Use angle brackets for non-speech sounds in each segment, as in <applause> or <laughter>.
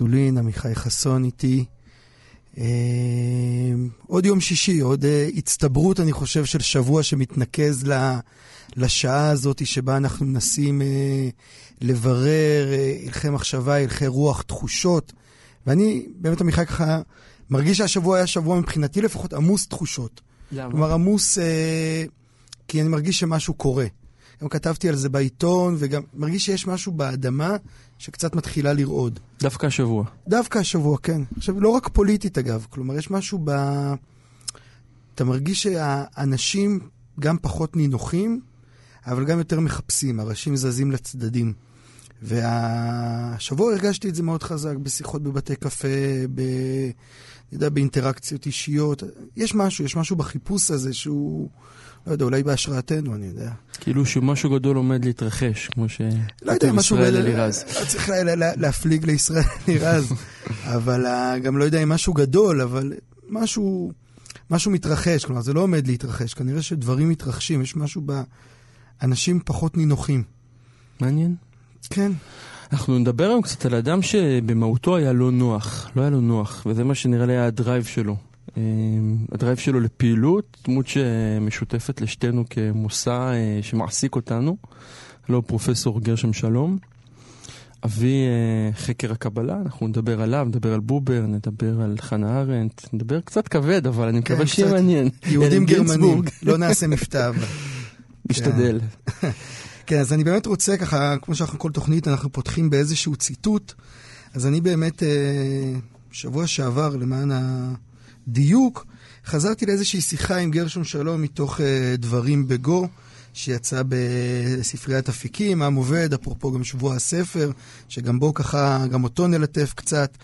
אסולין, עמיחי חסון איתי. אה, עוד יום שישי, עוד אה, הצטברות, אני חושב, של שבוע שמתנקז לשעה הזאת שבה אנחנו מנסים אה, לברר הלכי מחשבה, הלכי רוח, תחושות. ואני, באמת, עמיחי, ככה מרגיש שהשבוע היה שבוע מבחינתי לפחות עמוס תחושות. למה? כלומר, עמוס כי אני מרגיש שמשהו קורה. גם כתבתי על זה בעיתון, וגם מרגיש שיש משהו באדמה שקצת מתחילה לרעוד. דווקא השבוע. דווקא השבוע, כן. עכשיו, לא רק פוליטית אגב, כלומר, יש משהו ב... אתה מרגיש שהאנשים גם פחות נינוחים, אבל גם יותר מחפשים, הראשים זזים לצדדים. והשבוע הרגשתי את זה מאוד חזק בשיחות בבתי קפה, ב... אני יודע, באינטראקציות אישיות. יש משהו, יש משהו בחיפוש הזה שהוא, לא יודע, אולי בהשראתנו, אני יודע. כאילו שמשהו גדול עומד להתרחש, כמו ש... לא יודע, משהו... ב- אלירז. לא צריך לה- לה- לה- להפליג לישראל <laughs> אלירז, אבל אה, גם לא יודע אם משהו גדול, אבל משהו, משהו מתרחש, כלומר, זה לא עומד להתרחש, כנראה שדברים מתרחשים, יש משהו באנשים פחות נינוחים. מעניין. כן, אנחנו נדבר היום קצת על אדם שבמהותו היה לא נוח, לא היה לו נוח, וזה מה שנראה לי היה הדרייב שלו. אה, הדרייב שלו לפעילות, דמות שמשותפת לשתינו כמושא אה, שמעסיק אותנו, לא פרופסור גרשם שלום. אבי אה, חקר הקבלה, אנחנו נדבר עליו, נדבר על בובר, נדבר על חנה ארנדט, נדבר קצת כבד, אבל אני מקווה כן, שיהיה. מעניין. יהודים גרמנים. לא נעשה מבטא. אבל. <laughs> נשתדל. כן, אז אני באמת רוצה ככה, כמו שאנחנו כל תוכנית, אנחנו פותחים באיזשהו ציטוט. אז אני באמת, שבוע שעבר, למען הדיוק, חזרתי לאיזושהי שיחה עם גרשון שלום מתוך אה, דברים בגו, שיצא בספריית אפיקים, עם עובד, אפרופו גם שבוע הספר, שגם בו ככה, גם אותו נלטף קצת.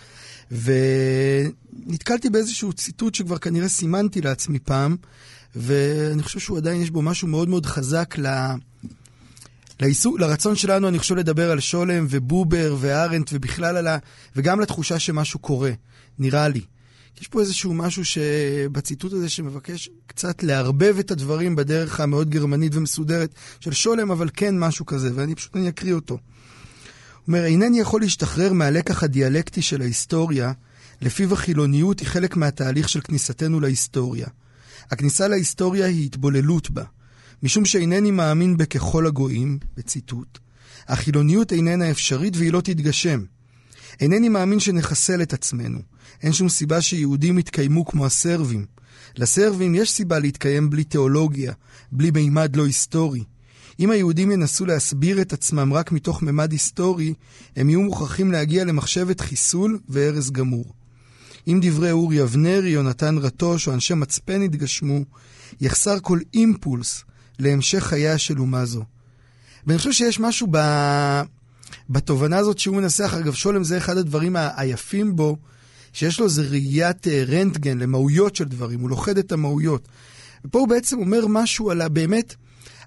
ונתקלתי באיזשהו ציטוט שכבר כנראה סימנתי לעצמי פעם, ואני חושב שהוא עדיין, יש בו משהו מאוד מאוד חזק ל... לעיסוק, לרצון שלנו, אני חושב, לדבר על שולם ובובר וארנט ובכלל על ה... וגם לתחושה שמשהו קורה, נראה לי. יש פה איזשהו משהו שבציטוט הזה שמבקש קצת לערבב את הדברים בדרך המאוד גרמנית ומסודרת של שולם, אבל כן משהו כזה, ואני פשוט אני אקריא אותו. הוא אומר, אינני יכול להשתחרר מהלקח הדיאלקטי של ההיסטוריה, לפיו החילוניות היא חלק מהתהליך של כניסתנו להיסטוריה. הכניסה להיסטוריה היא התבוללות בה. משום שאינני מאמין בככל הגויים, בציטוט, החילוניות איננה אפשרית והיא לא תתגשם. אינני מאמין שנחסל את עצמנו. אין שום סיבה שיהודים יתקיימו כמו הסרבים. לסרבים יש סיבה להתקיים בלי תיאולוגיה, בלי מימד לא היסטורי. אם היהודים ינסו להסביר את עצמם רק מתוך מימד היסטורי, הם יהיו מוכרחים להגיע למחשבת חיסול והרס גמור. אם דברי אורי אבנרי, יונתן רטוש או אנשי מצפן יתגשמו, יחסר כל אימפולס להמשך חייה של אומה זו. ואני חושב שיש משהו ב... בתובנה הזאת שהוא מנסח, אגב, שולם זה אחד הדברים היפים בו, שיש לו איזה ראיית אה, רנטגן למהויות של דברים, הוא לוכד את המהויות. ופה הוא בעצם אומר משהו על ה... באמת,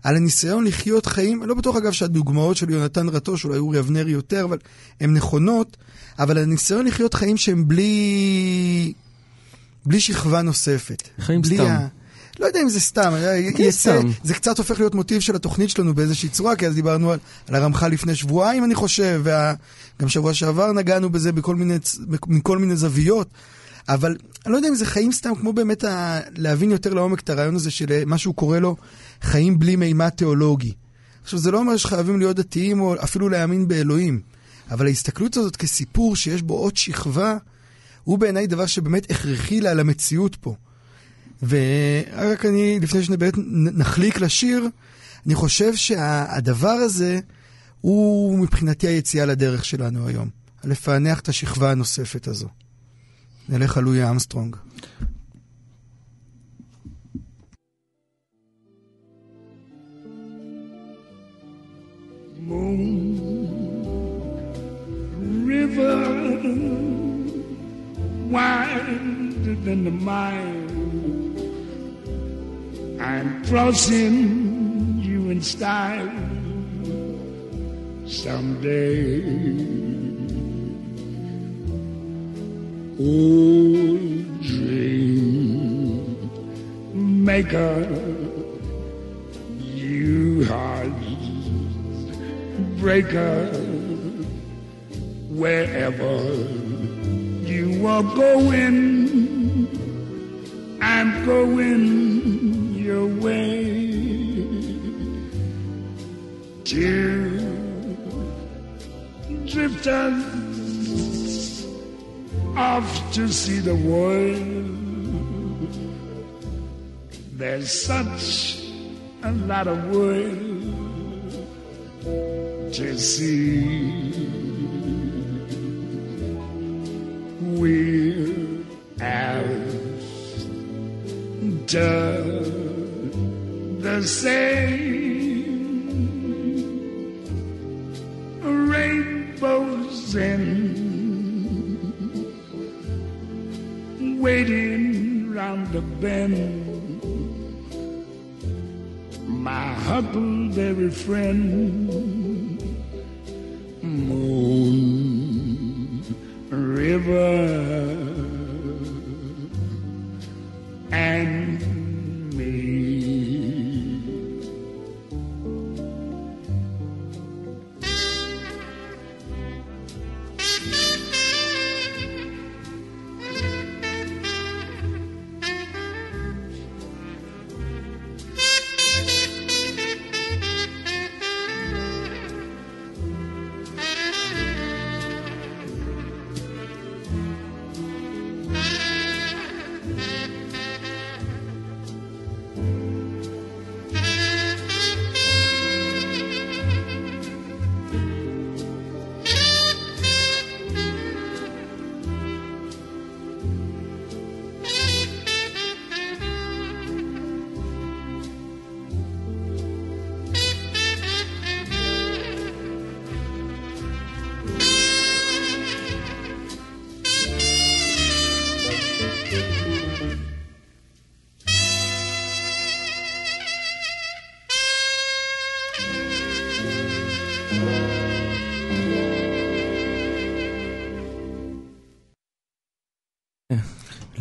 על הניסיון לחיות חיים, אני לא בטוח אגב שהדוגמאות של יונתן רטוש, אולי אורי אבנרי יותר, אבל הן נכונות, אבל הניסיון לחיות חיים שהם בלי... בלי שכבה נוספת. חיים בלי סתם. לא יודע אם זה סתם, כן, יצא, סתם. זה קצת הופך להיות מוטיב של התוכנית שלנו באיזושהי צורה, כי אז דיברנו על, על הרמח"ל לפני שבועיים, אני חושב, וגם שבוע שעבר נגענו בזה בכל מיני, מכל מיני זוויות, אבל אני לא יודע אם זה חיים סתם, כמו באמת ה, להבין יותר לעומק את הרעיון הזה של מה שהוא קורא לו חיים בלי מימד תיאולוגי. עכשיו, זה לא אומר שחייבים להיות דתיים או אפילו להאמין באלוהים, אבל ההסתכלות הזאת כסיפור שיש בו עוד שכבה, הוא בעיניי דבר שבאמת הכרחי לה למציאות פה. ורק אני, לפני שבאמת נחליק לשיר, אני חושב שהדבר הזה הוא מבחינתי היציאה לדרך שלנו היום. לפענח את השכבה הנוספת הזו. נלך על לואי אמסטרונג. River, wider than the mile. I'm crossing you in style someday. Old dream maker, you heart breaker, wherever you are going, I'm going way. Two drifters off to see the world. There's such a lot of world to see. Same rainbows in waiting round the bend. My huckleberry friend, Moon River, and me.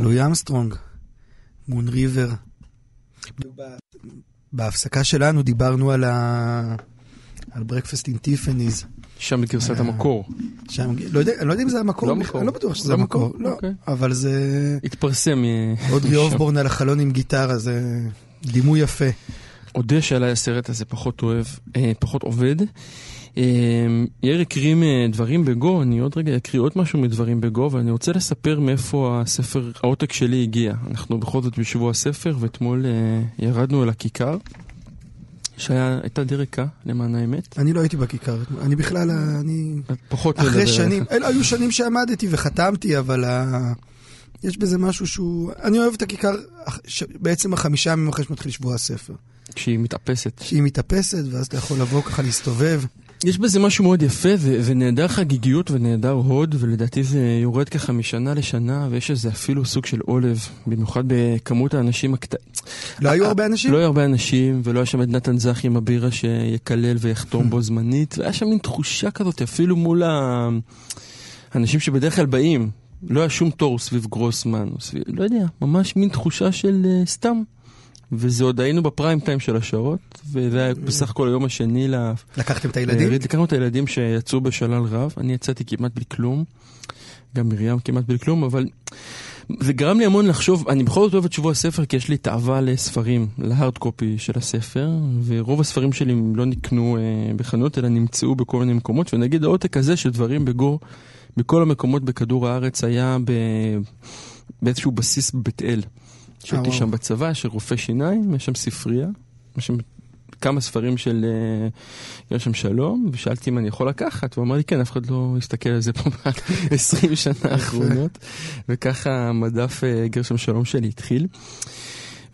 לואי אמסטרונג, Moon River. בהפסקה שלנו דיברנו על ה... על Breakfast at Tiffany's. שם בגרסת אה. המקור. שם, לא יודע, אני לא יודע אם זה המקור, לא בכלל, מקור. אני לא בטוח שזה לא המקור, מקור? לא, אוקיי. אבל זה... התפרסם אה, אודרי הפבורן על החלון עם גיטרה, זה דימוי יפה. אודה שעליי הסרט הזה פחות אוהב, אה, פחות עובד. אה, יאיר הקריא אה, דברים בגו, אני עוד רגע אקריא עוד משהו מדברים בגו, אבל אני רוצה לספר מאיפה הספר, העותק שלי הגיע. אנחנו בכל זאת בשבוע הספר, ואתמול אה, ירדנו אל הכיכר, שהייתה די ריקה, למען האמת. אני לא הייתי בכיכר, אני בכלל, אני... פחות אחרי לדבר שנים. אלה היו שנים שעמדתי וחתמתי, אבל ה... יש בזה משהו שהוא... אני אוהב את הכיכר, ש- בעצם החמישה ימים אחרי שמתחיל שבוע הספר. כשהיא מתאפסת. שהיא מתאפסת, ואז אתה יכול לבוא ככה להסתובב. יש בזה משהו מאוד יפה, ו- ונהדר חגיגיות ונהדר הוד, ולדעתי זה יורד ככה משנה לשנה, ויש איזה אפילו סוג של עולב, במיוחד בכמות האנשים הקטנים. לא היו הרבה אנשים? לא היו הרבה אנשים, ולא היה שם את נתן זכי עם הבירה שיקלל ויחתום בו זמנית, והיה שם מין תחושה כזאת, אפילו מול האנשים שבדרך כלל באים. לא היה שום תור סביב גרוסמן, סביב, לא יודע, ממש מין תחושה של uh, סתם. וזה עוד היינו בפריים טיים של השעות, וזה היה בסך הכל היום השני ל... לקחתם את הילדים? אה, לקחנו את הילדים שיצאו בשלל רב, אני יצאתי כמעט בלי כלום, גם מרים כמעט בלי כלום, אבל זה גרם לי המון לחשוב, אני בכל זאת אוהב את שבוע הספר כי יש לי תאווה לספרים, להארד קופי של הספר, ורוב הספרים שלי לא נקנו אה, בחנות, אלא נמצאו בכל מיני מקומות, ונגיד העותק הזה של דברים בגו, בכל המקומות בכדור הארץ היה ב... באיזשהו בסיס בבית אל. שהייתי. שם בצבא, של רופא שיניים, יש שם ספרייה, יש שם כמה ספרים של אה, גרשם שלום, ושאלתי אם אני יכול לקחת, הוא אמר לי כן, אף אחד לא הסתכל על זה פה ב-20 <laughs> שנה האחרונות, וככה המדף אה, גרשם שלום שלי התחיל.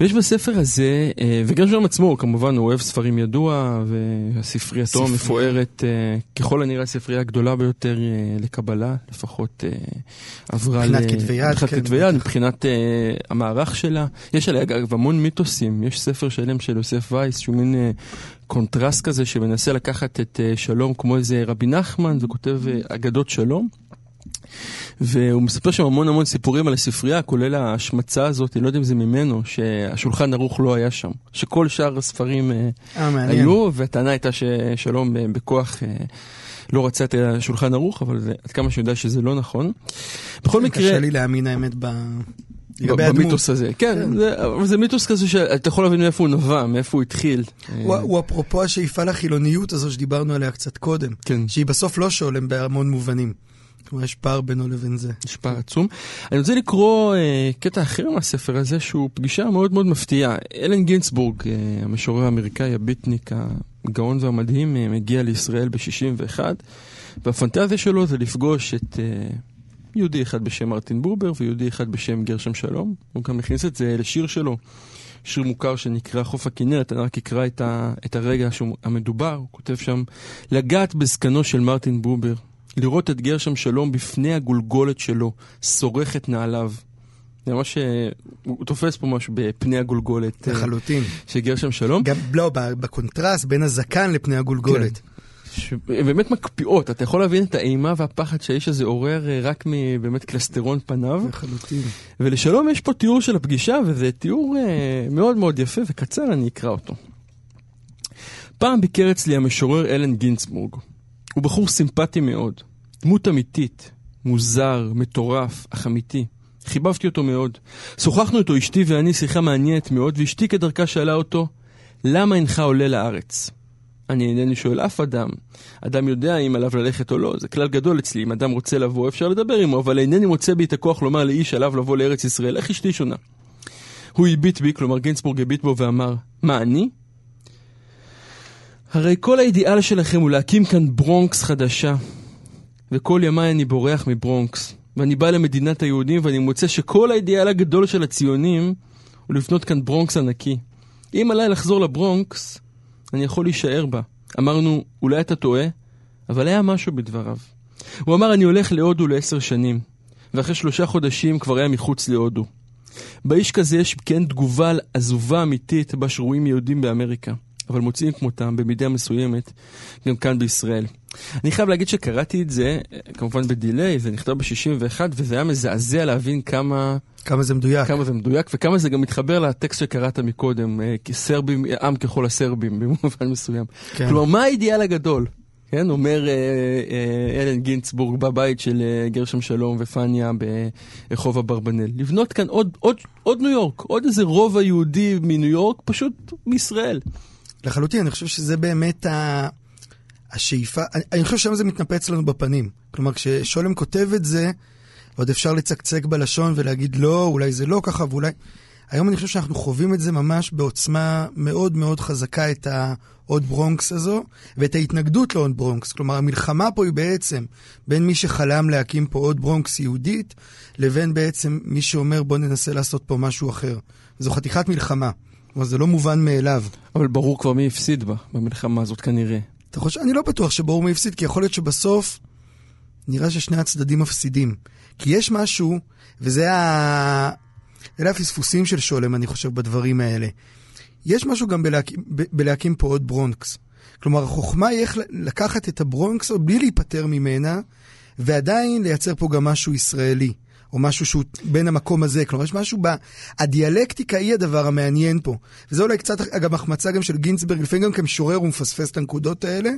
ויש בספר הזה, אה, וגם שם עצמו, כמובן, הוא אוהב ספרים ידוע, והספרייתו ספרייה. המפוארת, אה, ככל הנראה הספרייה הגדולה ביותר אה, לקבלה, לפחות עברה מבחינת כתבי יד, מבחינת כן, כתבי יד. מבחינת המערך שלה. יש עליה אגב המון מיתוסים, יש ספר שלם של יוסף וייס, שהוא מין קונטרס כזה, שמנסה לקחת את שלום כמו איזה רבי נחמן, וכותב אגדות שלום. והוא מספר שם המון המון סיפורים על הספרייה, כולל ההשמצה הזאת, אני לא יודע אם זה ממנו, שהשולחן ערוך לא היה שם. שכל שאר הספרים אה, אה. היו, והטענה הייתה ששלום אה, בכוח אה, לא רצה את השולחן ערוך, אבל זה, עד כמה שאני יודע שזה לא נכון. בכל מקרה... קשה לי להאמין האמת ב... במיתוס הזה, כן, כן. זה, אבל זה מיתוס כזה שאתה יכול להבין מאיפה הוא נבע, מאיפה הוא התחיל. הוא, הוא אפרופו השאיפה לחילוניות הזו שדיברנו עליה קצת קודם, כן. שהיא בסוף לא שולם בהמון מובנים. יש פער בינו לבין זה. יש פער עצום. אני רוצה לקרוא אה, קטע אחר מהספר הזה, שהוא פגישה מאוד מאוד מפתיעה. אלן גינצבורג, אה, המשורר האמריקאי, הביטניק, הגאון והמדהים, אה, מגיע לישראל ב-61, והפנטזיה שלו זה לפגוש את אה, יהודי אחד בשם מרטין בובר ויהודי אחד בשם גרשם שלום. הוא גם הכניס את זה לשיר שלו. שיר מוכר שנקרא חוף הכנרת, אני רק אקרא את, ה, את הרגע שהוא, המדובר, הוא כותב שם, לגעת בזקנו של מרטין בובר, לראות את גרשם שלום בפני הגולגולת שלו, שורך את נעליו. זה ממש, אה, הוא תופס פה משהו בפני הגולגולת אה, לחלוטין. של גרשם שלום. גם, לא, בקונטרסט בין הזקן לפני הגולגולת. הן באמת מקפיאות, אתה יכול להבין את האימה והפחד שהאיש הזה עורר אה, רק מבאמת קלסתרון פניו. לחלוטין. ולשלום יש פה תיאור של הפגישה, וזה תיאור מאוד מאוד יפה וקצר, אני אקרא אותו. פעם ביקר אצלי המשורר אלן גינצבורג. הוא בחור סימפטי מאוד, דמות אמיתית, מוזר, מטורף, אך אמיתי. חיבבתי אותו מאוד. שוחחנו איתו אשתי ואני שיחה מעניינת מאוד, ואשתי כדרכה שאלה אותו, למה אינך עולה לארץ? אני אינני שואל אף אדם. אדם יודע אם עליו ללכת או לא, זה כלל גדול אצלי, אם אדם רוצה לבוא אפשר לדבר עמו, אבל אינני מוצא בי את הכוח לומר לאיש עליו לבוא לארץ ישראל, איך אשתי שונה? הוא הביט בי, כלומר גינסבורג הביט בו ואמר, מה אני? הרי כל האידיאל שלכם הוא להקים כאן ברונקס חדשה, וכל ימיי אני בורח מברונקס, ואני בא למדינת היהודים ואני מוצא שכל האידיאל הגדול של הציונים הוא לבנות כאן ברונקס ענקי. אם עליי לחזור לברונקס, אני יכול להישאר בה. אמרנו, אולי אתה טועה, אבל היה משהו בדבריו. הוא אמר, אני הולך להודו לעשר שנים, ואחרי שלושה חודשים כבר היה מחוץ להודו. באיש כזה יש כן תגובה על עזובה אמיתית בה שרויים יהודים באמריקה, אבל מוצאים כמותם במידה מסוימת גם כאן בישראל. אני חייב להגיד שקראתי את זה, כמובן בדיליי, זה נכתב ב-61, וזה היה מזעזע להבין כמה... כמה זה מדויק. כמה זה מדויק וכמה זה גם מתחבר לטקסט שקראת מקודם, אה, כסרבים, עם ככל הסרבים <laughs> במובן מסוים. כן. כלומר, מה האידיאל הגדול? כן, אומר אה, אה, אלן גינצבורג בבית של אה, גרשם שלום ופניה ברחוב אברבנאל. לבנות כאן עוד, עוד, עוד ניו יורק, עוד איזה רובע יהודי מניו יורק, פשוט מישראל. לחלוטין, אני חושב שזה באמת ה... השאיפה, אני, אני חושב שהיום זה מתנפץ לנו בפנים. כלומר, כששולם כותב את זה, עוד אפשר לצקצק בלשון ולהגיד לא, אולי זה לא ככה, ואולי... היום אני חושב שאנחנו חווים את זה ממש בעוצמה מאוד מאוד חזקה, את העוד ברונקס הזו, ואת ההתנגדות לעוד ברונקס. כלומר, המלחמה פה היא בעצם בין מי שחלם להקים פה עוד ברונקס יהודית, לבין בעצם מי שאומר בוא ננסה לעשות פה משהו אחר. זו חתיכת מלחמה. כלומר, זה לא מובן מאליו. אבל ברור כבר מי הפסיד בה, במלחמה הזאת כנראה. אתה חושב, אני לא בטוח שברור מי הפסיד, כי יכול להיות שבסוף נראה ששני הצדדים מפסידים. כי יש משהו, וזה ה... אלה הפספוסים של שולם, אני חושב, בדברים האלה. יש משהו גם בלהקים, ב- בלהקים פה עוד ברונקס. כלומר, החוכמה היא איך לקחת את הברונקס בלי להיפטר ממנה, ועדיין לייצר פה גם משהו ישראלי. או משהו שהוא בין המקום הזה. כלומר, יש משהו ב... הדיאלקטיקה היא הדבר המעניין פה. וזה אולי קצת, אגב, החמצה גם של גינצברג, לפעמים גם כמשורר הוא מפספס את הנקודות האלה,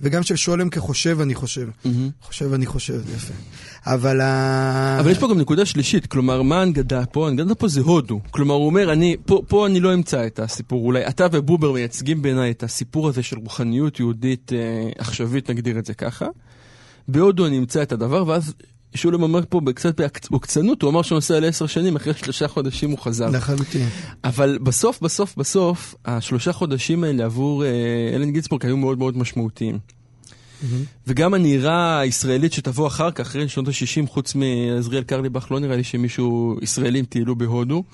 וגם של שולם כחושב, אני חושב. חושב, אני חושב, זה יפה. אבל ה... אבל יש פה גם נקודה שלישית, כלומר, מה ההנגדה פה? ההנגדה פה זה הודו. כלומר, הוא אומר, אני, פה, פה אני לא אמצא את הסיפור. אולי אתה ובובר מייצגים בעיניי את הסיפור הזה של רוחניות יהודית אה, עכשווית, נגדיר את זה ככה. בהודו אני אמצא את הדבר, ואז שולם אומר פה קצת בעוקצנות, הוא אמר שהוא נוסע לעשר שנים, אחרי שלושה חודשים הוא חזר. לחלוטין. אבל בסוף, בסוף, בסוף, השלושה חודשים האלה עבור אה, אלן גיצבורג היו מאוד מאוד משמעותיים. וגם הנהירה הישראלית שתבוא אחר כך, אחרי שנות ה-60, חוץ מעזריאל קרליבך, לא נראה לי שמישהו, ישראלים טיילו בהודו.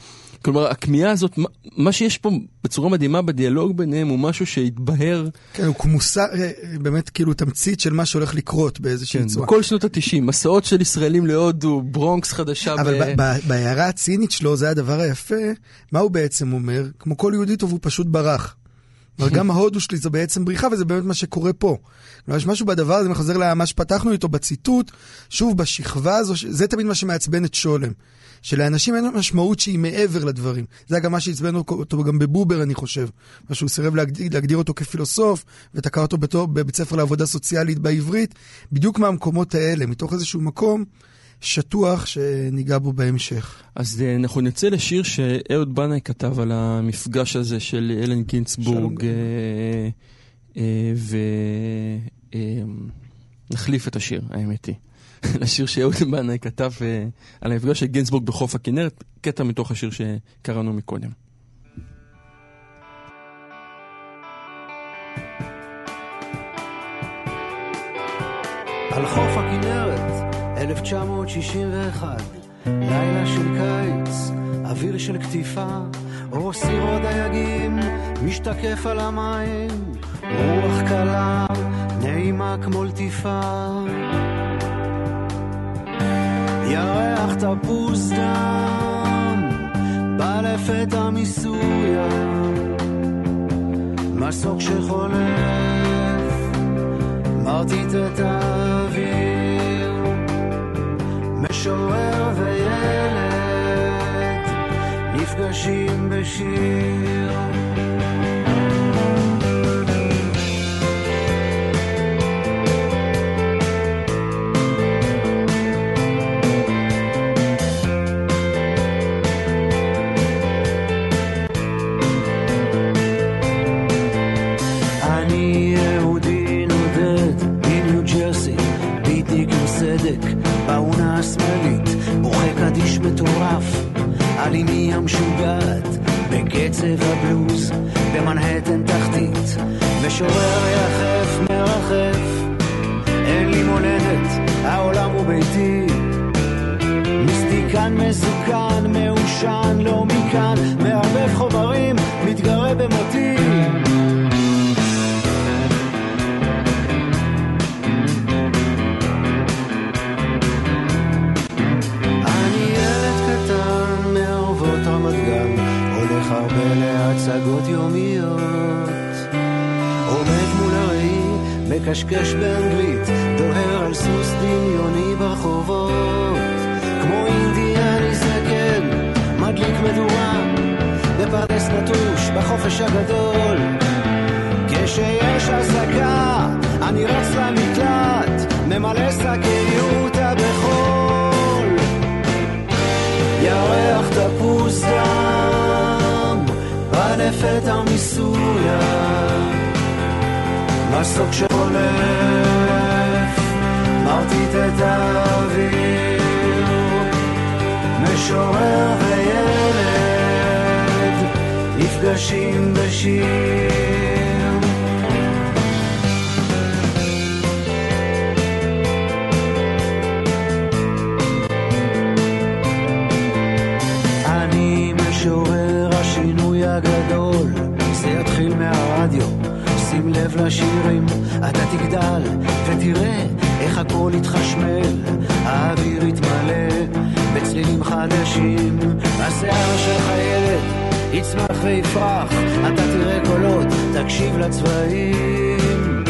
כלומר, הכמיהה הזאת, מה- שיש פה בצורה מדהימה בדיאלוג ביניהם, הוא משהו שהתבהר כן, הוא כמוסה, אה, באמת כאילו תמצית של מה שהולך לקרות באיזושהי כן, צורה. בכל שנות ה-90, מסעות של ישראלים להודו, ברונקס חדשה. אבל ב- בהערה הצינית שלו, זה הדבר היפה, מה הוא בעצם אומר? כמו כל יהודי טוב, הוא פשוט ברח. אבל גם ההודו שלי זה בעצם בריחה, וזה באמת מה שקורה פה. כלומר, יש משהו בדבר הזה, אני חוזר למה שפתחנו איתו בציטוט, שוב, בשכבה הזו, זה תמיד מה שמעצבן את שולם. שלאנשים אין משמעות שהיא מעבר לדברים. זה גם מה שעצבן אותו גם בבובר, אני חושב. מה שהוא סירב להגדיר, להגדיר אותו כפילוסוף, ותקע אותו בתור, בבית ספר לעבודה סוציאלית בעברית, בדיוק מהמקומות האלה, מתוך איזשהו מקום שטוח שניגע בו בהמשך. אז אה, אנחנו נצא לשיר שאהוד בנאי כתב על המפגש הזה של אלן גינצבורג, שלום. אה, אה, ונחליף את השיר, האמת היא. <laughs> לשיר שאהוד בנאי כתב על המפגש של גינצבורג בחוף הכנרת, קטע מתוך השיר שקראנו מקודם. על חוף הכנרת, 1961, לילה של קיץ, אוויר של קטיפה, אור סירות דייגים, משתקף על המים, רוח קלה, נעימה כמו לטיפה. ירח תפוס דם, בא לפתע מסוריה, מסוק שחולף מרטיט את האוויר, משורר וילד נפגשים בשיר. נפגשים בשיר. אני משורר השינוי הגדול, זה יתחיל מהרדיו, שים לב לשירים, אתה תגדל ותראה איך הכל יתחשמל, האוויר יתמלא בצלילים חדשים, השיער של חיילת יצמח ויפרח, אתה תראה קולות, תקשיב לצבעים.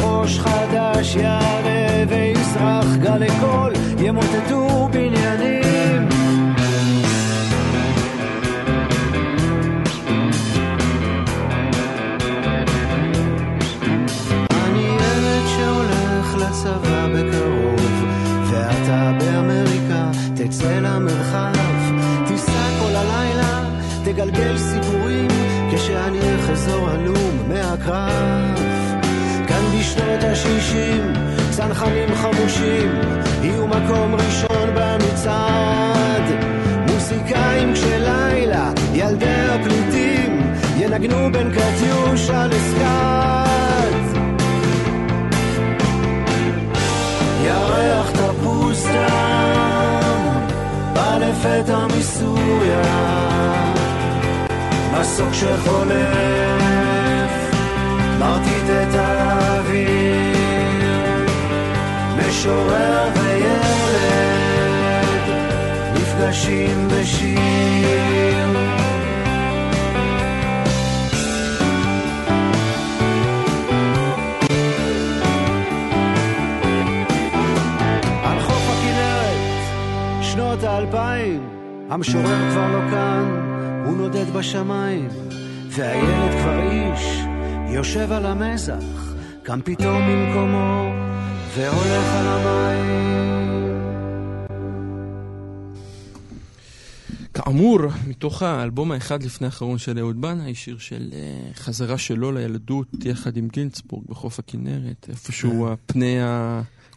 ראש חדש יעלה ויסרח, גלי קול ימוטטו בניינים. אני ילד שהולך לצבא בקרוב, ואתה באמריקה תצא למרחב, לגלגל סיפורים כשאני אחזור הלום מהקרב. כאן בשנות השישים, צנחנים חמושים, יהיו מקום ראשון במצעד. מוסיקאים כשלילה, ילדי הפליטים, ינגנו בין קטיושה לסקאט. ירח תפוס דם, בא לפתע מסוריה. מסוק שחולף, מרטיט את האוויר, משורר וילד, נפגשים בשיר. שנות האלפיים, המשורר כבר לא כאן, הוא נודד בשמיים, והילד כבר איש, יושב על המזח, קם פתאום ממקומו, והולך על המים. כאמור, מתוך האלבום האחד לפני האחרון של אהוד בנאי, שיר של uh, חזרה שלו לילדות יחד עם גינצבורג בחוף הכנרת, איפשהו הפני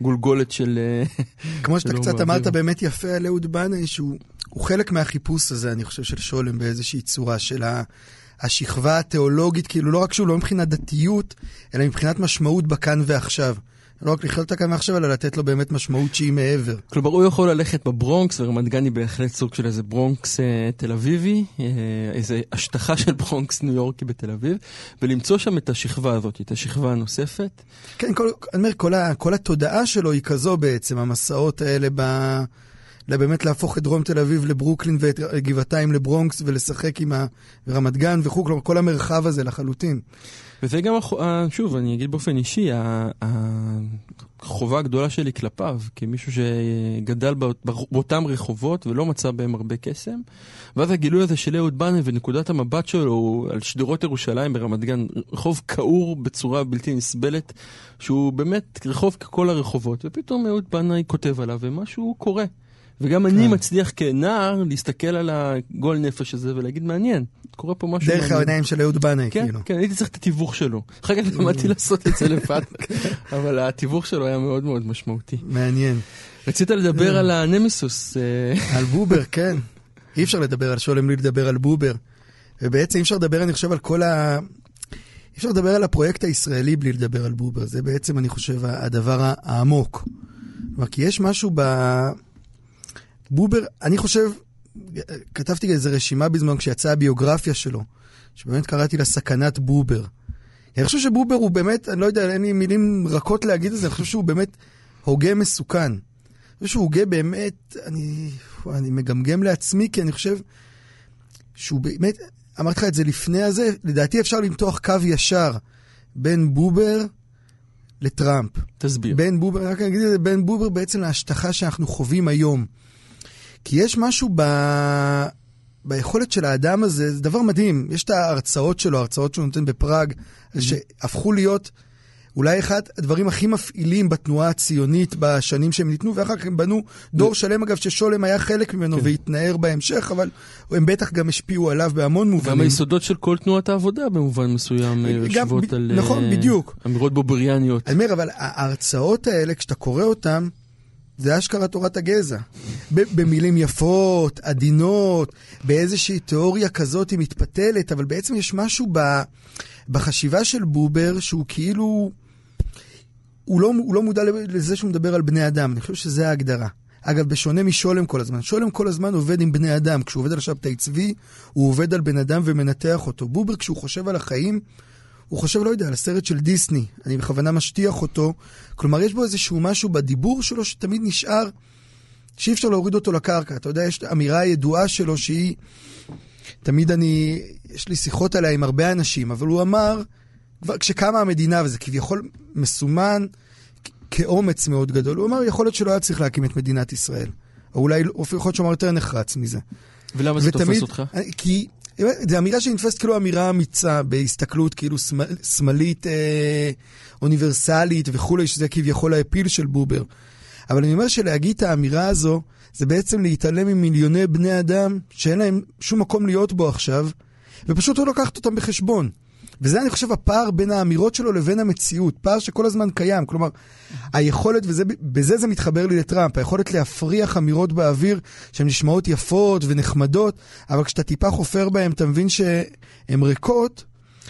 הגולגולת של... אה, כמו שאתה קצת. אמרת באמת יפה על אהוד בנאי, שהוא הוא חלק מהחיפוש הזה, אני חושב, של שולם באיזושהי צורה, של ה, השכבה התיאולוגית, כאילו לא רק שהוא לא מבחינת דתיות, אלא מבחינת משמעות בכאן ועכשיו. לא רק לחיות את הכאן ועכשיו, אלא לתת לו באמת משמעות שהיא מעבר. כלומר, הוא יכול ללכת בברונקס, ורמת גן היא בהחלט סוג של איזה ברונקס אה, תל אביבי, אה, איזה השטחה של ברונקס ניו יורקי בתל אביב, ולמצוא שם את השכבה הזאת, את השכבה הנוספת. כן, כל, אני אומר, כל, ה, כל התודעה שלו היא כזו בעצם, המסעות האלה ב... באמת להפוך את דרום תל אביב לברוקלין ואת גבעתיים לברונקס ולשחק עם ה... רמת גן וכו', כלומר כל המרחב הזה לחלוטין. וזה גם, שוב, אני אגיד באופן אישי, החובה הגדולה שלי כלפיו, כמישהו שגדל בא- באותם רחובות ולא מצא בהם הרבה קסם. ואז הגילוי הזה של אהוד בנאי ונקודת המבט שלו על שדרות ירושלים ברמת גן, רחוב כעור בצורה בלתי נסבלת, שהוא באמת רחוב ככל הרחובות, ופתאום אהוד בנאי כותב עליו ומשהו קורה. וגם אני כן. מצליח כנער להסתכל על הגול נפש הזה ולהגיד מעניין, קורה פה משהו דרך. העיניים של אהוד בנאי, כן, כאילו. כן, הייתי צריך את התיווך שלו. אחר כך למדתי <laughs> לעשות את זה לבד, אבל התיווך שלו היה מאוד מאוד משמעותי. מעניין. רצית לדבר על הנמיסוס. אה, <laughs> על בובר, כן. אי אפשר לדבר על שולם בלי לדבר על בובר. ובעצם אי אפשר לדבר, אני חושב, על כל ה... אי אפשר לדבר על הפרויקט הישראלי בלי לדבר על בובר. זה בעצם, אני חושב, הדבר העמוק. כלומר, כי יש משהו ב... בובר, אני חושב, כתבתי איזו רשימה בזמן כשיצאה הביוגרפיה שלו, שבאמת קראתי לה סכנת בובר. אני חושב שבובר הוא באמת, אני לא יודע, אין לי מילים רכות להגיד את זה, אני חושב שהוא באמת הוגה מסוכן. אני חושב שהוא הוגה באמת, אני, אני מגמגם לעצמי, כי אני חושב שהוא באמת, אמרתי לך את זה לפני הזה, לדעתי אפשר למתוח קו ישר בין בובר לטראמפ. תסביר. בין בובר, רק אגיד את זה, בין בובר בעצם להשטחה שאנחנו חווים היום. כי יש משהו ב... ביכולת של האדם הזה, זה דבר מדהים. יש את ההרצאות שלו, ההרצאות שהוא נותן בפראג, שהפכו להיות אולי אחד הדברים הכי מפעילים בתנועה הציונית בשנים שהם ניתנו, ואחר כך הם בנו דור שלם, אגב, ששולם היה חלק ממנו כן. והתנער בהמשך, אבל הם בטח גם השפיעו עליו בהמון גם מובנים. היסודות של כל תנועת העבודה במובן מסוים אה, גם יושבות ב- על נכון, אה, בדיוק. אמירות בובריאניות. אני אומר, אבל ההרצאות האלה, כשאתה קורא אותן, זה אשכרה תורת הגזע. במילים יפות, עדינות, באיזושהי תיאוריה כזאת היא מתפתלת, אבל בעצם יש משהו ב, בחשיבה של בובר שהוא כאילו... הוא לא, הוא לא מודע לזה שהוא מדבר על בני אדם, אני חושב שזה ההגדרה. אגב, בשונה משולם כל הזמן, שולם כל הזמן עובד עם בני אדם. כשהוא עובד על שבתאי צבי, הוא עובד על בן אדם ומנתח אותו. בובר, כשהוא חושב על החיים, הוא חושב, לא יודע, על הסרט של דיסני. אני בכוונה משטיח אותו. כלומר, יש בו איזשהו משהו בדיבור שלו שתמיד נשאר, שאי אפשר להוריד אותו לקרקע. אתה יודע, יש את האמירה הידועה שלו שהיא... תמיד אני... יש לי שיחות עליה עם הרבה אנשים, אבל הוא אמר, כבר כשקמה המדינה, וזה כביכול מסומן כאומץ מאוד גדול, הוא אמר, יכול להיות שלא היה צריך להקים את מדינת ישראל. או אולי, או יכול להיות שהוא אמר יותר נחרץ מזה. ולמה זה תופס אותך? כי זו אמירה שנתפסת כאילו אמירה אמיצה בהסתכלות כאילו שמאל- שמאלית, אה, אוניברסלית וכולי, שזה כביכול האפיל של בובר. אבל אני אומר שלהגיד את האמירה הזו, זה בעצם להתעלם ממיליוני בני אדם שאין להם שום מקום להיות בו עכשיו, ופשוט לא לקחת אותם בחשבון. וזה אני חושב הפער בין האמירות שלו לבין המציאות, פער שכל הזמן קיים. כלומר, היכולת, ובזה זה מתחבר לי לטראמפ, היכולת להפריח אמירות באוויר שהן נשמעות יפות ונחמדות, אבל כשאתה טיפה חופר בהן, אתה מבין שהן ריקות,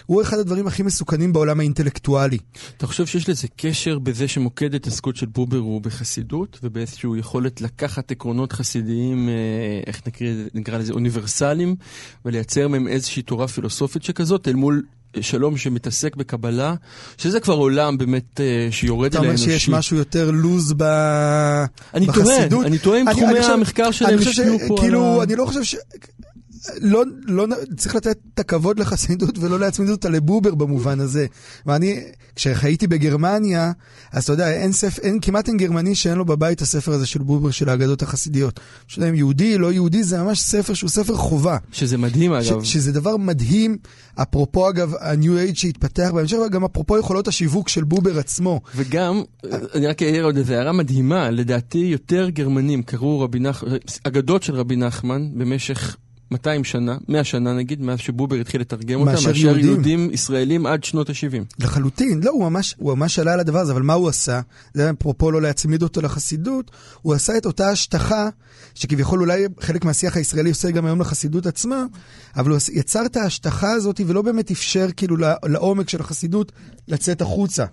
הוא אחד הדברים הכי מסוכנים בעולם האינטלקטואלי. אתה חושב שיש לזה קשר בזה שמוקד התעסקות של בובר הוא בחסידות, ובאיזושהי יכולת לקחת עקרונות חסידיים, אה, איך נקרא, נקרא לזה, אוניברסליים, ולייצר מהם איזושהי תורה פילוסופית שכזאת, אל מול שלום שמתעסק בקבלה, שזה כבר עולם באמת אה, שיורד אל. אתה אומר שיש משהו יותר לוז ב... אני בחסידות? טועה, אני טועה אני- תחומי אני חושב- המחקר שלהם השפיעו פה על כאילו, ה... אני לא חושב ש... לא, לא, צריך לתת את הכבוד לחסידות ולא להצמיד אותה לבובר במובן הזה. ואני, כשחייתי בגרמניה, אז אתה יודע, אין ספר, אין, כמעט אין גרמני שאין לו בבית את הספר הזה של בובר של האגדות החסידיות. לא יודע אם יהודי, לא יהודי, זה ממש ספר שהוא ספר חובה. שזה מדהים ש, אגב. שזה דבר מדהים, אפרופו אגב ה-New Age שהתפתח בהמשך, וגם אפרופו יכולות השיווק של בובר עצמו. וגם, אני רק אעיר עוד איזה הערה מדהימה, לדעתי יותר גרמנים קראו רבי נח... אגדות של רבי נחמן במשך 200 שנה, 100 שנה נגיד, מאז שבובר התחיל לתרגם אותם, מאשר יהודים. יהודים ישראלים עד שנות ה-70. לחלוטין, לא, הוא ממש, הוא ממש עלה על הדבר הזה, אבל מה הוא עשה? זה אפרופו לא להצמיד אותו לחסידות, הוא עשה את אותה השטחה, שכביכול אולי חלק מהשיח הישראלי עושה גם היום לחסידות עצמה, אבל הוא יצר את ההשטחה הזאת ולא באמת אפשר כאילו לעומק של החסידות לצאת החוצה.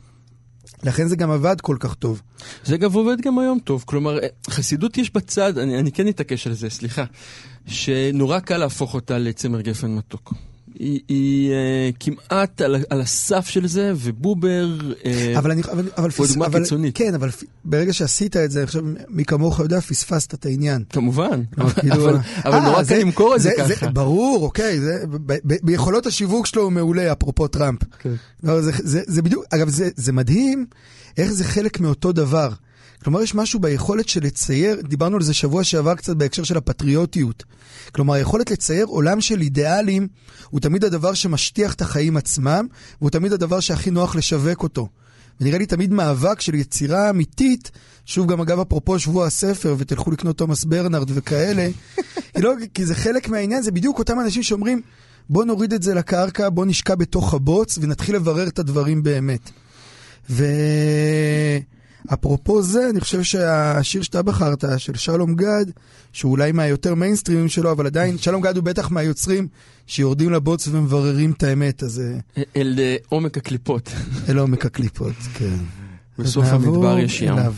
לכן זה גם עבד כל כך טוב. זה אגב עובד גם היום טוב, כלומר, אה, חסידות יש בצד, אני, אני כן אתעקש על זה, סליחה, שנורא קל להפוך אותה לצמר גפן מתוק. היא, היא אה, כמעט על, על הסף של זה, ובובר... אה, אבל אני, אבל, אבל, הוא דוגמה אבל, קיצונית. כן, אבל ברגע שעשית את זה, אני חושב, מי כמוך יודע, פספסת את העניין. כמובן, אבל <laughs> כאילו- אבל, אבל אה, נורא זה- קל למכור את זה זה ככה. ברור, אוקיי, זה, ב, ב, ביכולות השיווק שלו הוא מעולה, אפרופו טראמפ. כן. לא, זה, זה, זה בדיוק, אגב, זה, זה מדהים איך זה חלק מאותו דבר. כלומר, יש משהו ביכולת של לצייר, דיברנו על זה שבוע שעבר קצת בהקשר של הפטריוטיות. כלומר, היכולת לצייר עולם של אידיאלים הוא תמיד הדבר שמשטיח את החיים עצמם, והוא תמיד הדבר שהכי נוח לשווק אותו. ונראה לי תמיד מאבק של יצירה אמיתית, שוב גם אגב אפרופו שבוע הספר, ותלכו לקנות תומאס ברנרד וכאלה, <laughs> כי, לא, כי זה חלק מהעניין, זה בדיוק אותם אנשים שאומרים, בוא נוריד את זה לקרקע, בוא נשקע בתוך הבוץ ונתחיל לברר את הדברים באמת. ואפרופו זה, אני חושב שהשיר שאתה בחרת, של שלום גד, שהוא אולי מהיותר מיינסטרימים שלו, אבל עדיין, שלום גד הוא בטח מהיוצרים שיורדים לבוץ ומבררים את האמת, אז אה, אל אה, עומק הקליפות. אלה עומק הקליפות, כן. <laughs> בסוף המדבר יש ים. אליו.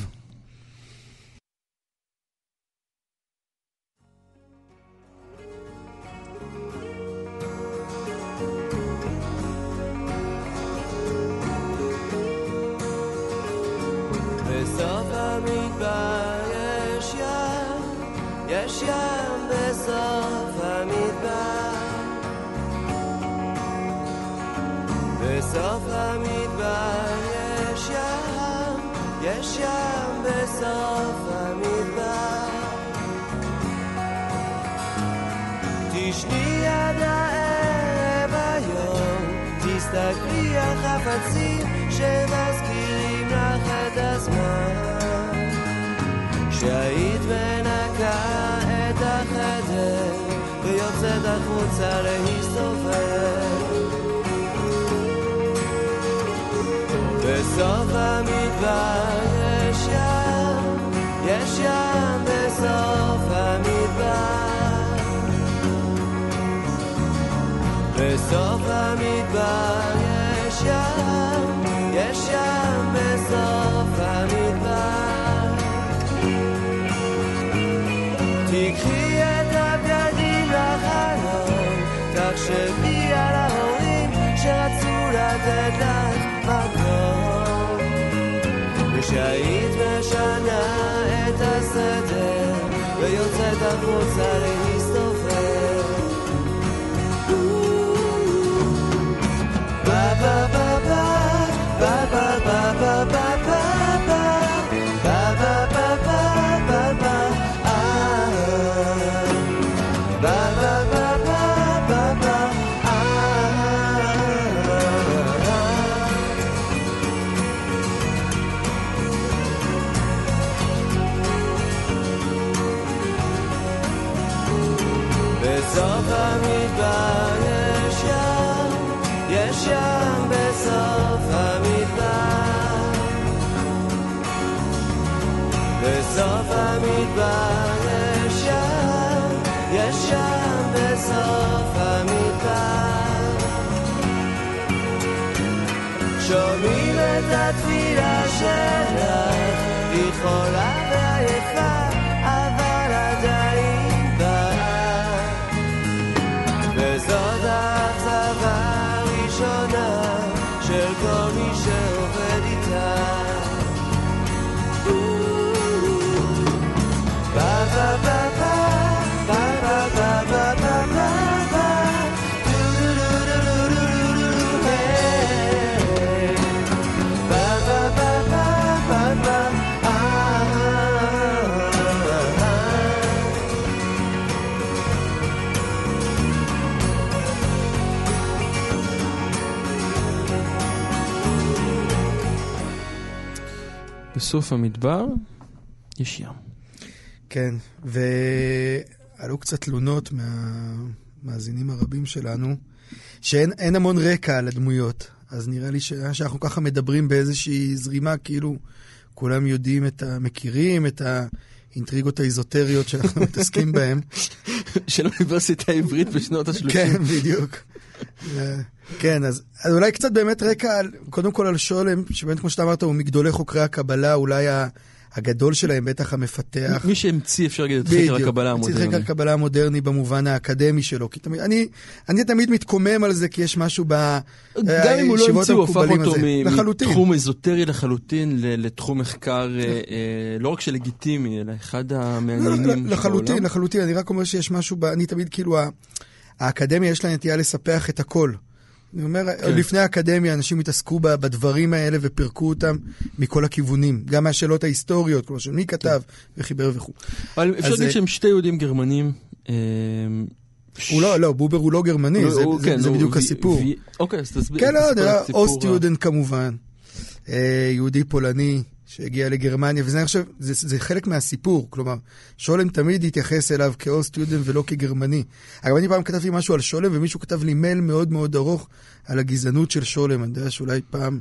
יש ים בסוף המדבר. תשני עד הערב היום, תסתכלי על חפצים שמזכירים לך את הזמן. שהיית מנקה את החדר ויוצאת החוצה להסתובב. בסוף המדבר בסוף המדבר. בסוף המדבר יש ים, יש ים בסוף המדבר. תיקחי את הבגדים לחלום, תחשבי על ההורים שרצו לתת לך מקום. ושהיית משנה את הסדר ויוצאת החוצה להסתובב. התפילה שלך, היא בסוף המדבר יש ים. כן, ועלו קצת תלונות מהמאזינים הרבים שלנו, שאין אין המון רקע על הדמויות. אז נראה לי ש- שאנחנו ככה מדברים באיזושהי זרימה, כאילו כולם יודעים את ה... מכירים את האינטריגות האיזוטריות שאנחנו מתעסקים בהן. <laughs> של האוניברסיטה העברית בשנות ה-30. כן, בדיוק. אה, כן, אז, אז אולי קצת באמת רקע, על, קודם כל על שולם, שבאמת כמו שאתה אמרת, הוא מגדולי חוקרי הקבלה, אולי ה- הגדול שלהם, בטח המפתח. מי שהמציא, אפשר להגיד, את חקר הקבלה המציא את המודרני. חקר הקבלה המודרני במובן האקדמי שלו. כי תמיד, אני, אני תמיד מתקומם על זה, כי יש משהו גם אם הוא לא בישיבות המציא, הוא הפך המקובלים אותו הזה. מתחום אזוטרי לחלוטין לתחום מחקר אה, אה, לא רק שלגיטימי, אלא אחד לא, לא, המעניינים לחלוטין. לחלוטין. אני רק אומר שיש משהו, ב... אני תמיד כאילו, האקדמיה יש לה נטייה לספח את הכל. אני אומר, כן. לפני האקדמיה אנשים התעסקו בדברים האלה ופירקו אותם מכל הכיוונים. גם מהשאלות ההיסטוריות, כלומר של מי כתב וחיבר וכו'. אבל אפשר להגיד אה, שהם שתי יהודים גרמנים. אה, הוא לא, לא, בובר הוא לא גרמני, הוא- זה, הוא- זה, כן, זה הוא- בדיוק הסיפור. ו- אוקיי, אז תסביר. כן, לא, הסיפור אוסט יודן כמובן, אה, יהודי פולני שהגיע לגרמניה, וזה אני חושב, זה, זה חלק מהסיפור, כלומר, שולם תמיד התייחס אליו כאוסט יודן ולא כגרמני. אגב, אני פעם כתבתי משהו על שולם, ומישהו כתב לי מייל מאוד מאוד ארוך על הגזענות של שולם. אני יודע שאולי פעם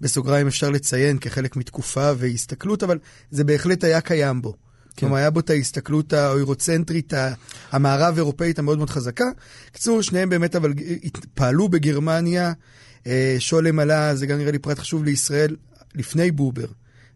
בסוגריים אפשר לציין כחלק מתקופה והסתכלות, אבל זה בהחלט היה קיים בו. כן. כלומר, היה בו את ההסתכלות האוירוצנטרית, ה- המערב-אירופאית המאוד מאוד חזקה. בקיצור, שניהם באמת אבל פעלו בגרמניה. אה, שולם עלה, זה גם נראה לי פרט חשוב לישראל, לפני בובר.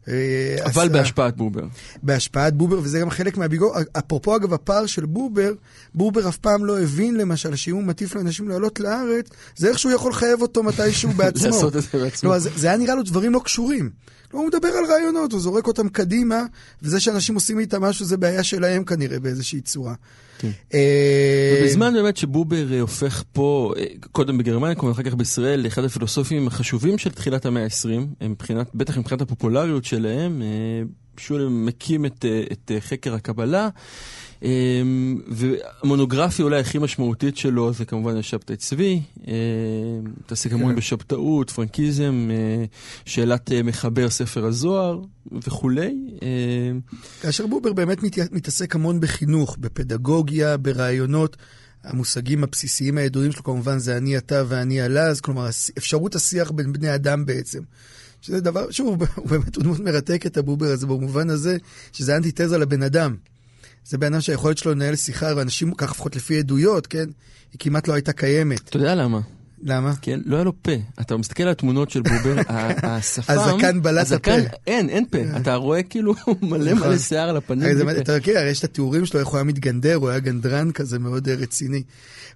אה, אבל בהשפעת בובר. בהשפעת בובר, וזה גם חלק מהביגור. אפרופו, אגב, הפער של בובר, בובר אף פעם לא הבין, למשל, שאם הוא מטיף לאנשים לעלות לארץ, זה איך שהוא יכול לחייב אותו מתישהו <laughs> בעצמו. לעשות את זה בעצמו. לא, זה, זה היה נראה לו דברים לא קשורים. לא, הוא מדבר על רעיונות, הוא זורק אותם קדימה, וזה שאנשים עושים איתם משהו זה בעיה שלהם כנראה באיזושהי צורה. כן. אה, ובזמן באמת שבובר אה, הופך פה, אה, קודם בגרמניה, כלומר אחר כך בישראל, לאחד הפילוסופים החשובים של תחילת המאה ה-20, מבחינת, בטח מבחינת הפופולריות שלהם, שולם מקים את, את חקר הקבלה, והמונוגרפיה אולי הכי משמעותית שלו זה כמובן שבתאי צבי, אה, מתעסק המון כן. בשבתאות, פרנקיזם, אה, שאלת אה, מחבר ספר הזוהר וכולי. אה, כאשר בובר באמת מת, מתעסק המון בחינוך, בפדגוגיה, ברעיונות. המושגים הבסיסיים הידועים שלו כמובן זה אני אתה ואני הלז, כלומר אפשרות השיח בין בני אדם בעצם. שזה דבר, שוב, <laughs> הוא באמת הוא דמות מרתקת הבובר הזה במובן הזה שזה אנטיתזה לבן אדם. זה בן אדם שהיכולת שלו לנהל שיחה, ואנשים, כך לפחות לפי עדויות, כן, היא כמעט לא הייתה קיימת. אתה יודע למה? למה? כן, לא היה לו פה. אתה מסתכל על התמונות של בובר, <laughs> השפם... הזקן בלט הזקן- הפה. אין, אין פה. אתה רואה כאילו <laughs> מלא נכון. מלא שיער על הפנים. אתה מכיר, יש את התיאורים שלו, איך הוא היה מתגנדר, הוא היה גנדרן כזה מאוד אה, רציני.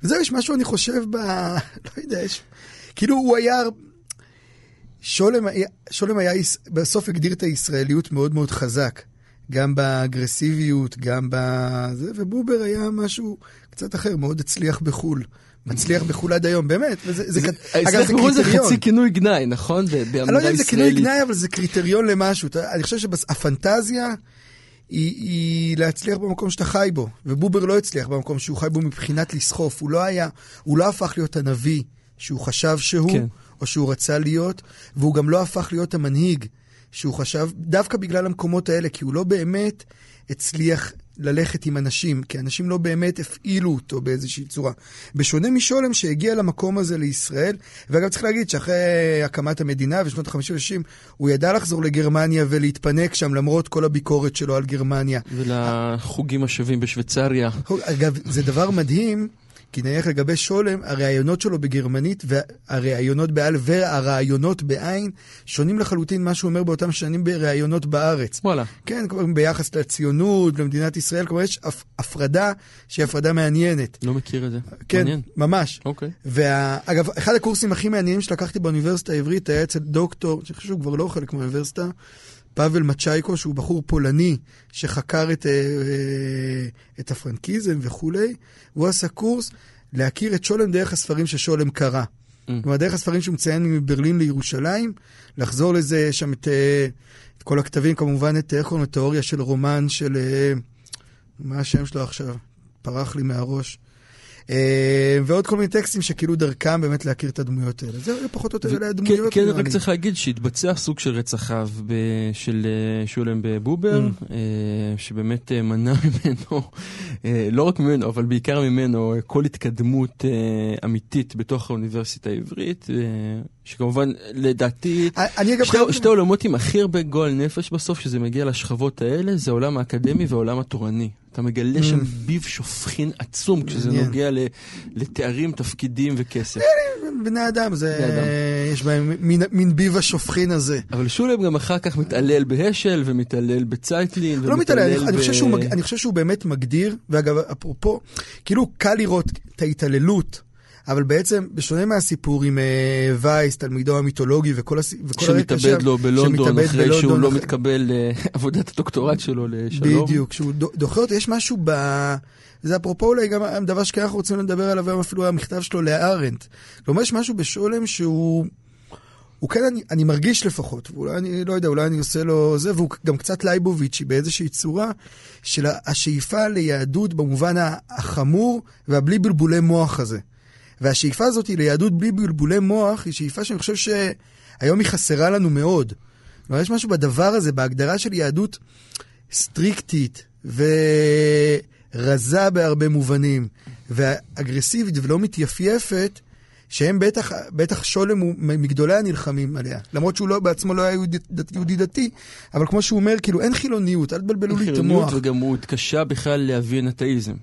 וזהו, יש משהו, אני חושב, ב... <laughs> לא יודע, יש... כאילו הוא היה... שולם, היה- שולם היה, בסוף הגדיר את הישראליות מאוד מאוד חזק. גם באגרסיביות, גם בזה, ובובר היה משהו קצת אחר, מאוד הצליח בחו"ל. מצליח בחו"ל עד היום, באמת. וזה, זה, זה- אגב, זה קריטריון. חצי כינוי גנאי, נכון? אני לא יודע אם זה כינוי. גנאי, אבל זה קריטריון למשהו. אני חושב שהפנטזיה היא, היא להצליח במקום שאתה חי בו, ובובר לא הצליח במקום שהוא חי בו מבחינת לסחוף. הוא לא היה, הוא לא הפך להיות הנביא שהוא חשב שהוא. כן. או שהוא רצה להיות, והוא גם לא הפך להיות המנהיג שהוא חשב, דווקא בגלל המקומות האלה, כי הוא לא באמת הצליח ללכת עם אנשים, כי אנשים לא באמת הפעילו אותו באיזושהי צורה. בשונה משולם שהגיע למקום הזה לישראל, ואגב צריך להגיד שאחרי הקמת המדינה ושנות ה-50 ו-60, הוא ידע לחזור לגרמניה ולהתפנק שם למרות כל הביקורת שלו על גרמניה. ולחוגים השווים בשוויצריה. אגב, זה דבר מדהים, כי נניח לגבי שולם, הראיונות שלו בגרמנית והראיונות בעל והראיונות בעין שונים לחלוטין מה שהוא אומר באותם שנים בראיונות בארץ. וואלה. כן, כלומר, ביחס לציונות, למדינת ישראל, כלומר יש הפ- הפרדה שהיא הפרדה מעניינת. לא מכיר את זה. כן, מעניין. ממש. אוקיי. ואגב, אחד הקורסים הכי מעניינים שלקחתי באוניברסיטה העברית היה אצל דוקטור, שאני חושב שהוא כבר לא חלק מהאוניברסיטה, פאבל מצ'ייקו, שהוא בחור פולני שחקר את, אה, אה, את הפרנקיזם וכולי. הוא עשה קורס להכיר את שולם דרך הספרים ששולם קרא. Mm. כלומר, דרך הספרים שהוא מציין מברלין לירושלים, לחזור לזה, יש שם את, אה, את כל הכתבים, כמובן את, איך קוראים לתיאוריה של רומן של... מה השם שלו עכשיו? פרח לי מהראש. אה, ועוד כל מיני טקסטים שכאילו דרכם באמת להכיר את הדמויות האלה. זה פחות או יותר אלה הדמויות. כן, רק. צריך להגיד שהתבצע סוג של רצח אב של אה, שולם בבובר, Mm. אה, שבאמת מנע <laughs> ממנו, לא רק ממנו, אבל בעיקר ממנו, כל התקדמות אמיתית בתוך האוניברסיטה העברית, שכמובן, לדעתי, שתי, חייב... שתי עולמות עם הכי הרבה גועל נפש בסוף, שזה מגיע לשכבות האלה, זה העולם האקדמי והעולם התורני. אתה מגלה שם Mm. ביב שופכין עצום כשזה. נוגע לתארים, תפקידים וכסף. בני אדם, זה... יש בהם מין- ביב השופכין הזה. אבל שולם גם אחר כך מתעלל בהשל ומתעלל בצייטלין. לא מתעלל, אני חושב שהוא באמת מגדיר, ואגב, אפרופו, כאילו קל לראות את ההתעללות, אבל בעצם, בשונה מהסיפור עם אה, וייס, תלמידו המיתולוגי וכל, הס... וכל הרקע שמתאבד לו בלונדון אחרי שהוא לא מתקבל <laughs> לעבודת הדוקטורט שלו לשלום. בדיוק, שהוא דו- דוחה אותו, יש משהו ב... זה אפרופו אולי גם הדבר אנחנו רוצים לדבר עליו היום, אפילו המכתב שלו לארנט. כלומר, יש משהו בשולם שהוא... הוא כן, אני, אני מרגיש לפחות, ואולי אני לא יודע, אולי אני עושה לו זה, והוא גם קצת לייבוביצ'י באיזושהי צורה, של השאיפה ליהדות במובן החמור והבלי בלבולי מוח הזה. והשאיפה הזאת ליהדות בלי בלבולי מוח היא שאיפה שאני חושב שהיום היא חסרה לנו מאוד. כלומר, יש משהו בדבר הזה, בהגדרה של יהדות סטריקטית ורזה בהרבה מובנים, ואגרסיבית ולא מתייפייפת, שהם בטח, בטח שולם הוא מגדולי הנלחמים עליה. למרות שהוא לא, בעצמו לא היה יהודי, יהודי דתי, אבל כמו שהוא אומר, כאילו אין חילוניות, אל תבלבלו לי את חילוניות, המוח. וגם הוא התקשה בכלל להבין אתאיזם.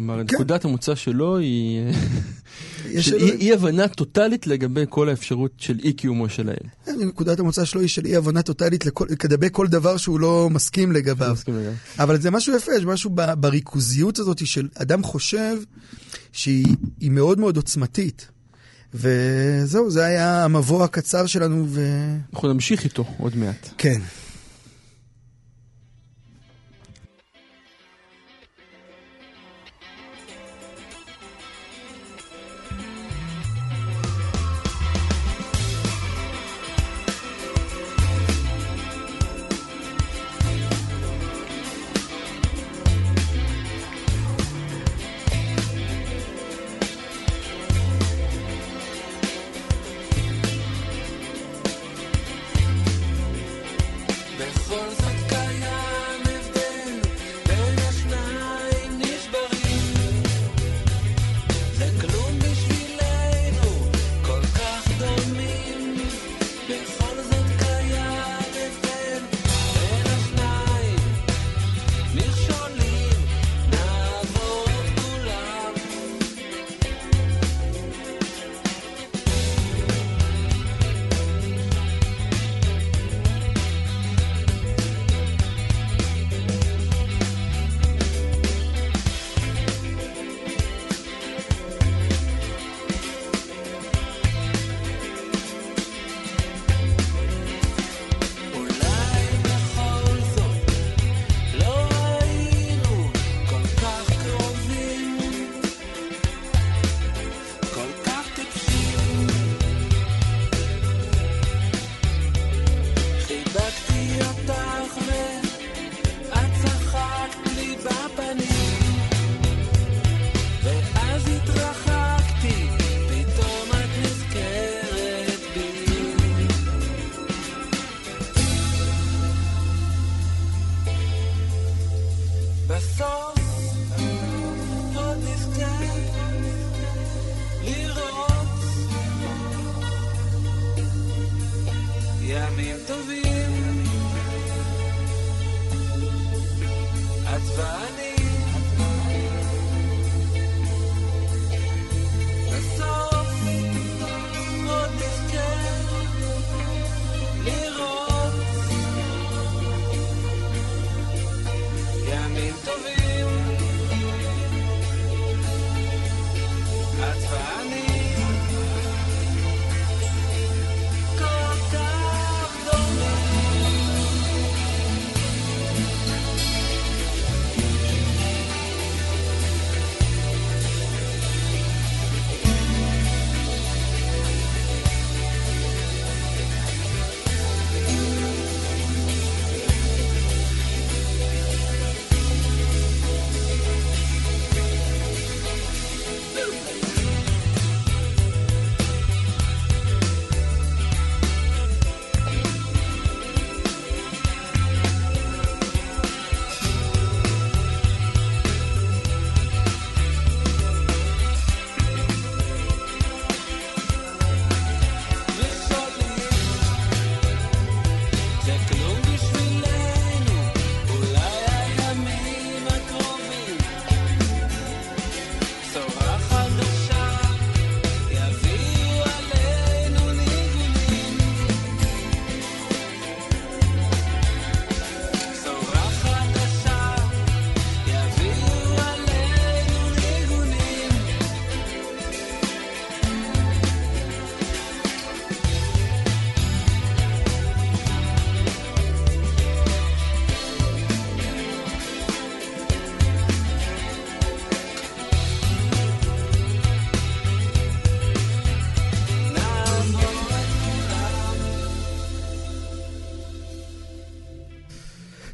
כלומר, כן. נקודת המוצא שלו היא <laughs> של. אי הבנה טוטאלית לגבי כל האפשרות של אי קיומו של האל. נקודת המוצא שלו היא של אי הבנה טוטאלית לגבי כל דבר שהוא לא מסכים לגביו. אבל זה משהו יפה, יש משהו בריכוזיות הזאת של אדם חושב שהיא היא מאוד מאוד עוצמתית. וזהו, זה היה המבוא הקצר שלנו, ו... אנחנו נמשיך איתו עוד מעט. כן.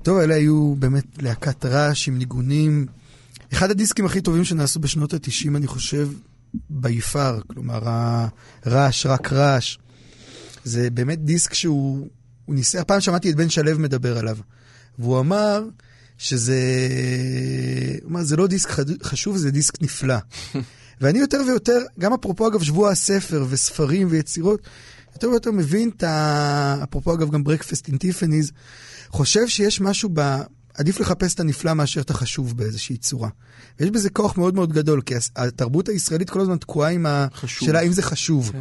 טוב, אלה היו באמת להקת רעש עם ניגונים. אחד הדיסקים הכי טובים שנעשו בשנות ה-90, אני חושב, ביפר. כלומר, הרעש, רק רעש. זה באמת דיסק שהוא... הוא ניסה, הפעם שמעתי את בן שלו מדבר עליו. והוא אמר שזה... הוא אמר, זה לא דיסק חשוב, זה דיסק נפלא. <laughs> ואני יותר ויותר, גם אפרופו אגב שבוע הספר וספרים ויצירות, יותר ויותר מבין את ה... אפרופו אגב גם ברקפסט אין טיפניז, חושב שיש משהו ב... עדיף לחפש את הנפלא מאשר את החשוב באיזושהי צורה. ויש בזה כוח מאוד מאוד גדול, כי התרבות הישראלית כל הזמן תקועה עם. השאלה אם זה חשוב. כן.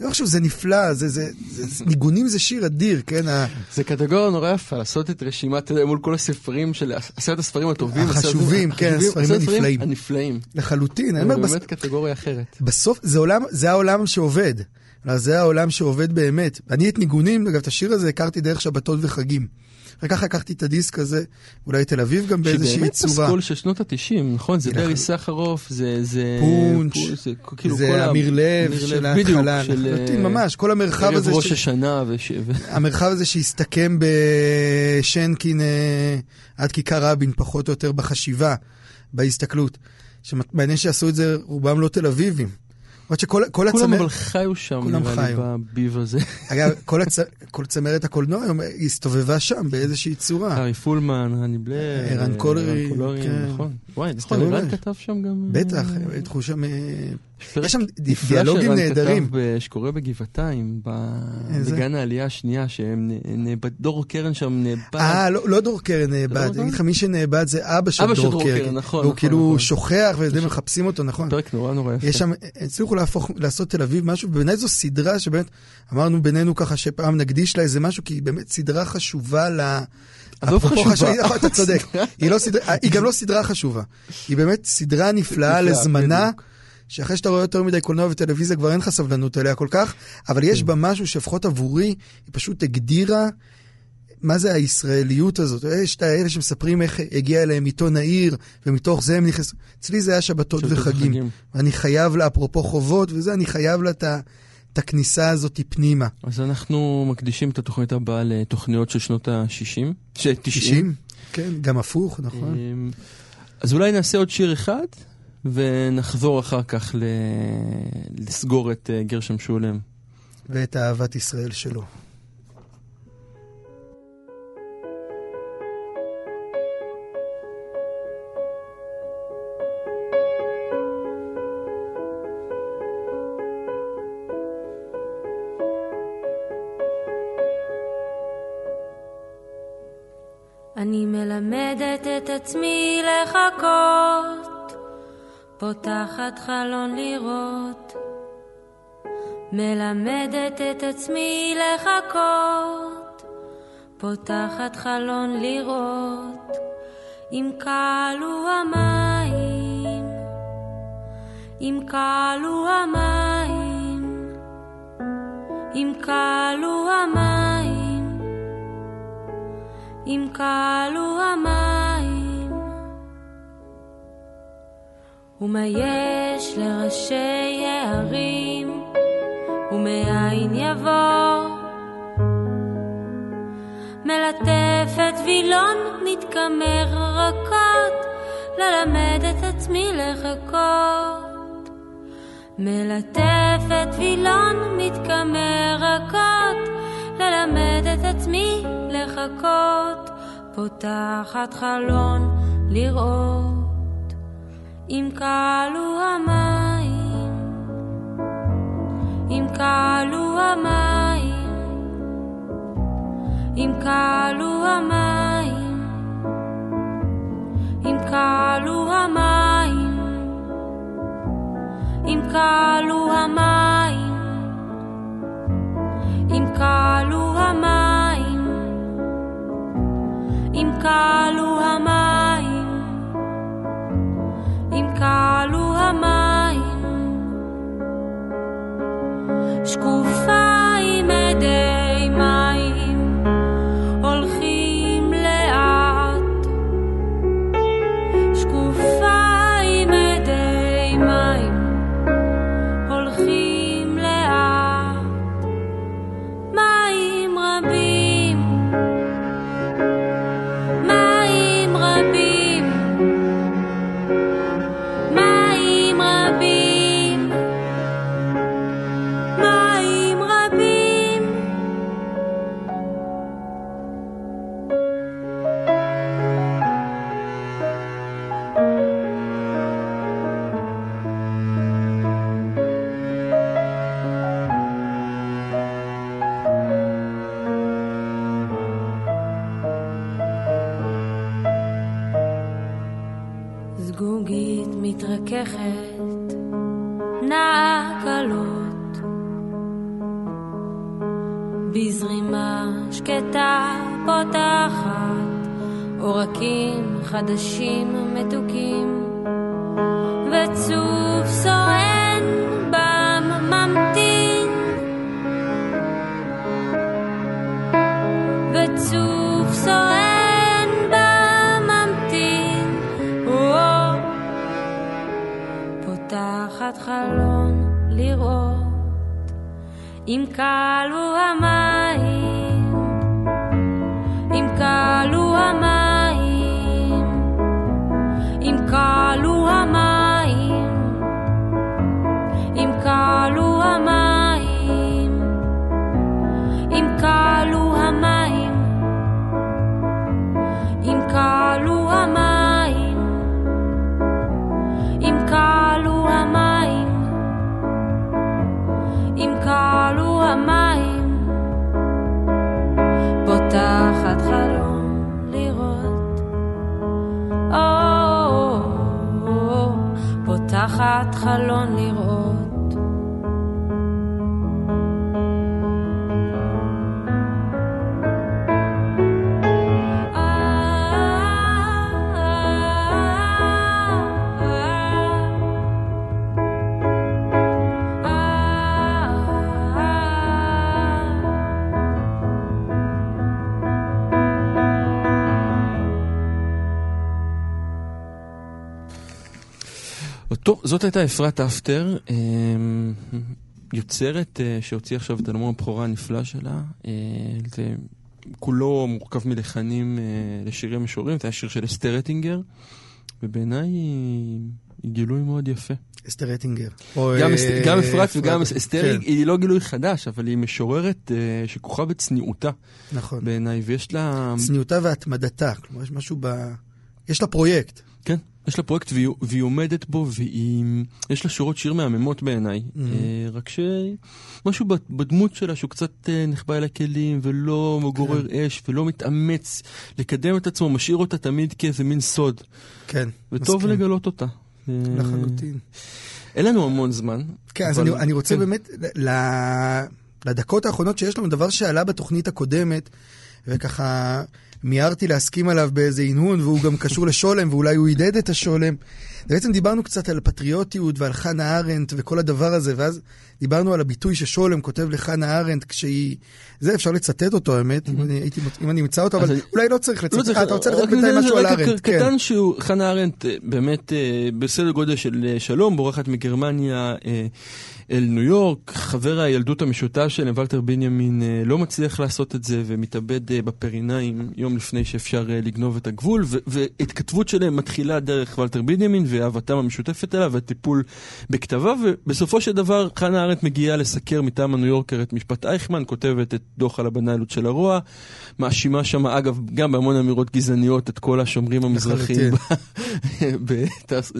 אני לא חושב שזה נפלא, זה, זה, זה, זה, ניגונים זה שיר אדיר, כן? ה- זה קטגוריה נורא יפה, לעשות את רשימת, אתה מול כל הספרים של, עשרת הספרים הטובים. החשובים, כן, הספרים הנפלאים. הנפלאים. לחלוטין. אני זה. באמת קטגוריה אחרת. בסוף זה, זה העולם שעובד. כלומר, זה העולם שעובד באמת. אני את ניגונים, אגב, את השיר הזה הכרתי דרך שבתות וחגים. וככה לקחתי את הדיסק הזה, אולי תל אביב גם באיזושהי שבאמת צורה. פסקול של שנות התשעים, נכון? זה נכון. ברי סחרוף, זה... זה פונץ', זה כאילו זה אמיר לב של ההתחלה, לחלוטין, אה, ממש, כל המרחב ערב הזה, ראש ש- השנה וש... <laughs> המרחב הזה שהסתכם בשנקין אה, עד כיכר רבין, פחות או יותר בחשיבה, בהסתכלות. שמעניין שעשו את זה, רובם לא תל אביבים. למרות שכל כל כולם. אבל חיו שם, נראה לי. בביב הזה. <laughs> אגב, כל, צמרת הקולנוע היום הסתובבה שם באיזושהי צורה. ארי פולמן, רני בלר, ערן אה, קולרי, כן. נכון. וואי, נכון, ערן. כתב שם גם... בטח, אה, אה, יש שם דיאלוגים נהדרים. אה, שקורה בגבעתיים? בגן העלייה השנייה, שהם נאבד, דור קרן שם נאבד. אה, לא, לא דור קרן נאבד, אני אגיד לך, מי שנאבד זה אבא של דור קרן. קרן, נכון, והוא נכון, כאילו נכון. שוכח, וזה מחפשים אותו, נכון. פרק נורא נורא יפה. יש שם, הצליחו להפוך, לעשות תל אביב משהו, ובעיניי זו סדרה שבאמת, אמרנו בינינו ככה שפעם נקדיש לה איזה משהו, כי היא באמת סדרה חשובה ל... עזוב חשובה. חשוב- נכון, אתה צודק. <laughs> היא לא היא גם לא סדרה חשובה. היא באמת סדרה נפלאה, לזמנה. שאחרי שאתה רואה יותר מדי קולנוע וטלוויזיה כבר אין לך סבלנות אליה כל כך, אבל יש כן. בה משהו שלפחות עבורי, היא פשוט הגדירה מה זה הישראליות הזאת. יש את האלה שמספרים איך הגיע אליהם עיתון העיר, ומתוך זה הם נכנסו. אצלי זה היה שבתות וחגים. וחגים. ואני חייב לה, אפרופו חובות וזה, אני חייב לה את ה- את הכניסה הזאת פנימה. אז אנחנו מקדישים את התוכנית הבאה לתוכניות של שנות ה-60. 90. 90? כן, גם הפוך, נכון. אמ, אז אולי נעשה עוד שיר אחד, ונחזור אחר כך ל... לסגור את אה, גרשם שולם. ואת אהבת ישראל שלו. אני מלמדת את עצמי לחכות, פותחת חלון לראות. מלמדת את עצמי לחכות, פותחת חלון לראות. אם כלו המים, אם כלו המים, אם כלו המים. אם כלו המים. ומה יש לראשי הערים, ומאין יבוא? מלטפת וילון מתקמר רכות, ללמד את עצמי לחכות. מלטפת וילון מתקמר רכות, ללמד את עצמי לחכות, פותחת חלון לראות. אם כלו המים, אם כלו המים, אם כלו המים, אם כלו המים, אם כלו המים, מתרככת, נעה קלות, בזרימה שקטה פותחת, עורקים חדשים מתוקים, אם כלו המים, טוב, זאת הייתה אפרת אפטר, אמ, יוצרת אה, שהוציאה עכשיו את אלבום הבכורה הנפלא שלה. אה, זה כולו מורכב מלחנים אה, לשירי משוררים, זה היה שיר של אסתר אטינגר, ובעיניי היא גילוי מאוד יפה. אסתר אטינגר. גם אפרת וגם אסתר כן, היא- לא גילוי חדש, אבל היא משוררת שכוחה בצניעותה נכון. בעיניי, ויש לה... צניעותה והתמדתה, כלומר יש משהו ב... יש לה פרויקט. כן, יש לה פרויקט והיא, והיא עומדת בו, ויש לה שורות שיר מהממות בעיניי. Mhm. אה, רק שמשהו בדמות שלה שהוא קצת אה, נחבא אל הכלים, ולא גורר כן. אש, ולא מתאמץ לקדם את עצמו, משאיר אותה תמיד כאיזה מין סוד. כן, וטוב מסכים. לגלות אותה. אה, לחלוטין. אין לנו המון זמן. כן, אז אני, אני רוצה כן. באמת, ל, לדקות האחרונות שיש לנו, דבר שעלה בתוכנית הקודמת, וככה מיהרתי להסכים עליו באיזה הנהון, והוא גם קשור לשולם, ואולי הוא עידד את השולם. בעצם דיברנו קצת על פטריוטיות ועל חנה ארנדט וכל הדבר הזה, ואז דיברנו על הביטוי ששולם כותב לחנה ארנדט כשהיא... זה, אפשר לצטט אותו, האמת, אם אני, הייתי, מוצ- אם אני אמצא אותו, אבל אולי לא צריך לא לצטט. אה, אתה רוצה לדעת בינתיים משהו על ארנדט, כן. קטן שהוא, חנה ארנדט אה, באמת אה, בסדר גודל של שלום, בורחת מגרמניה אל ניו יורק, חבר הילדות המשותף שלהם, ולטר בנימין, לא מצליח לעשות את זה ומתאבד בפריניים יום לפני שאפשר לגנוב את הגבול, ו- והתכתבות שלהם מתחילה דרך ולטר בנימין ואהבתם המשותפת אליו והטיפול בכתביו, ובסופו של דבר חנה ארנדט מגיעה לסקר מטעם הניו יורקר את משפט אייכמן, כותבת את דוח על הבנאליות של הרוע, מאשימה שם, אגב, גם בהמון אמירות גזעניות, את כל השומרים המזרחיים <laughs>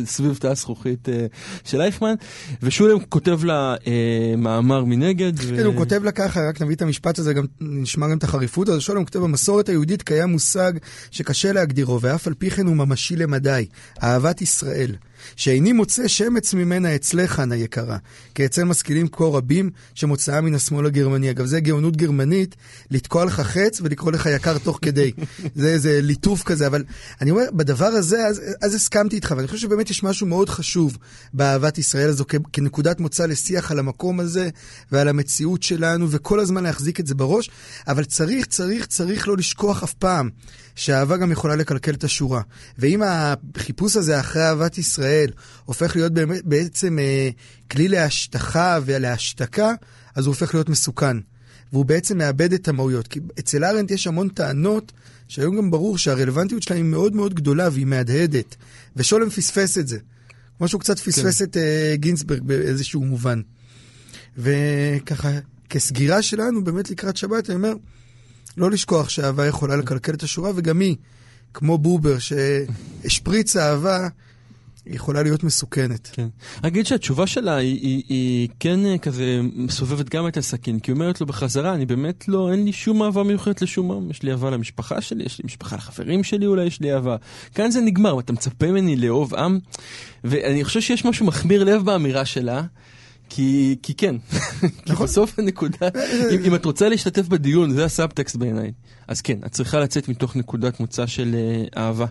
סביב תא הזכוכית אה, של אייכמן, ושולם כותב לה אה, מאמר מנגד. כן, הוא כותב לה ככה, רק נביא את המשפט הזה, גם נשמע גם את החריפות, אז שולם כותב, במסורת היהודית קיים מושג שקשה להגדירו, ואף על פי כן הוא ממשי למדי, אהבת ישראל. Israël. שאיני מוצא שמץ ממנה אצלך, חנה יקרה, כי אצל משכילים כה רבים שמוצאה מן השמאל הגרמני. אגב, זה גאונות גרמנית, לתקוע לך חץ ולקרוא לך יקר תוך כדי. <laughs> זה איזה ליטוף כזה, אבל אני אומר, בדבר הזה, אז, אז הסכמתי איתך, ואני חושב שבאמת יש משהו מאוד חשוב באהבת ישראל הזו כ- כנקודת מוצא לשיח על המקום הזה ועל המציאות שלנו, וכל הזמן להחזיק את זה בראש, אבל צריך, צריך, צריך לא לשכוח אף פעם שהאהבה גם יכולה לקלקל את השורה. ואם החיפוש הזה אחרי אהבת ישראל הופך להיות באמת, בעצם אה, כלי להשטחה ולהשתקה, אז הוא הופך להיות מסוכן. והוא בעצם מאבד את המהויות. כי אצל ארנט יש המון טענות שהיום גם ברור שהרלוונטיות שלהם היא מאוד מאוד גדולה והיא מהדהדת. ושולם פספס את זה. כמו שהוא קצת פספס את אה, גינסברג באיזשהו מובן. וככה, כסגירה שלנו באמת לקראת שבת, אני אומר, לא לשכוח שאהבה יכולה לקלקל את השורה, וגם היא, כמו בובר, שהשפריץ אהבה, יכולה להיות מסוכנת. כן. אגיד שהתשובה שלה היא, היא, היא כן אה, כזה מסובבת גם את הסכין, כי היא אומרת לו בחזרה, אני באמת לא, אין לי שום אהבה מיוחדת לשום עם, יש לי אהבה למשפחה שלי, יש לי משפחה לחברים שלי אולי, יש לי אהבה. כאן זה נגמר, אתה מצפה ממני לאהוב עם, ואני חושב שיש משהו מחמיר לב באמירה שלה. כי, כי כן, <laughs> כי נכון. בסוף הנקודה, אם, אם את רוצה להשתתף בדיון, זה הסאבטקסט בעיניי, אז כן, את צריכה לצאת מתוך נקודת מוצא של uh, אהבה.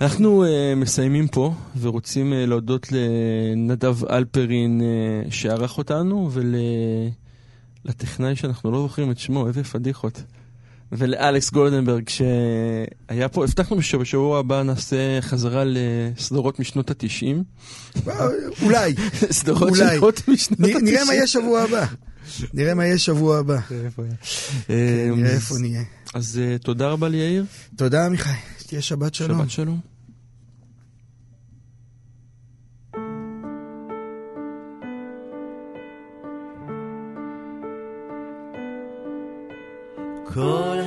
אנחנו uh, מסיימים פה, ורוצים uh, להודות לנדב אלפרין uh, שערך אותנו, ולטכנאי שאנחנו לא זוכרים את שמו, איזה פדיחות. ולאלכס גולדנברג שהיה פה, הבטחנו שבשבוע הבא נעשה חזרה לסדרות משנות התשעים. אולי, <laughs> סדרות אולי. שונות משנות התשעים. נראה מה יהיה שבוע הבא. נראה מה יהיה שבוע הבא. אה, נראה איפה נהיה. אז אה, תודה רבה ליאיר, תודה, עמיחי. תהיה שבת שלום. שבת שלום. כל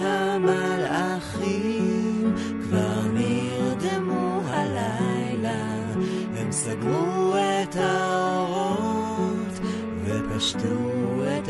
ופשטו את